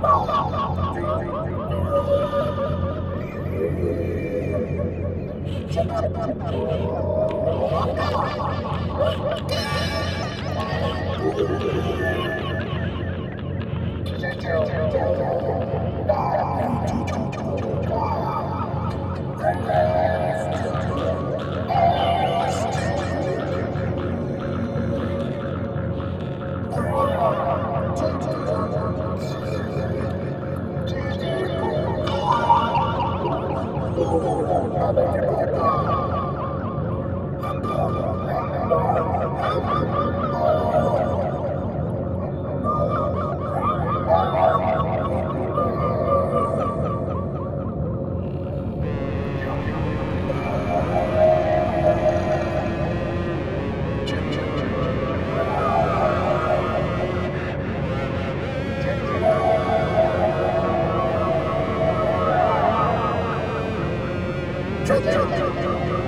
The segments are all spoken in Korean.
Bye. Two, two, two. Choo choo choo choo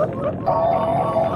Oh!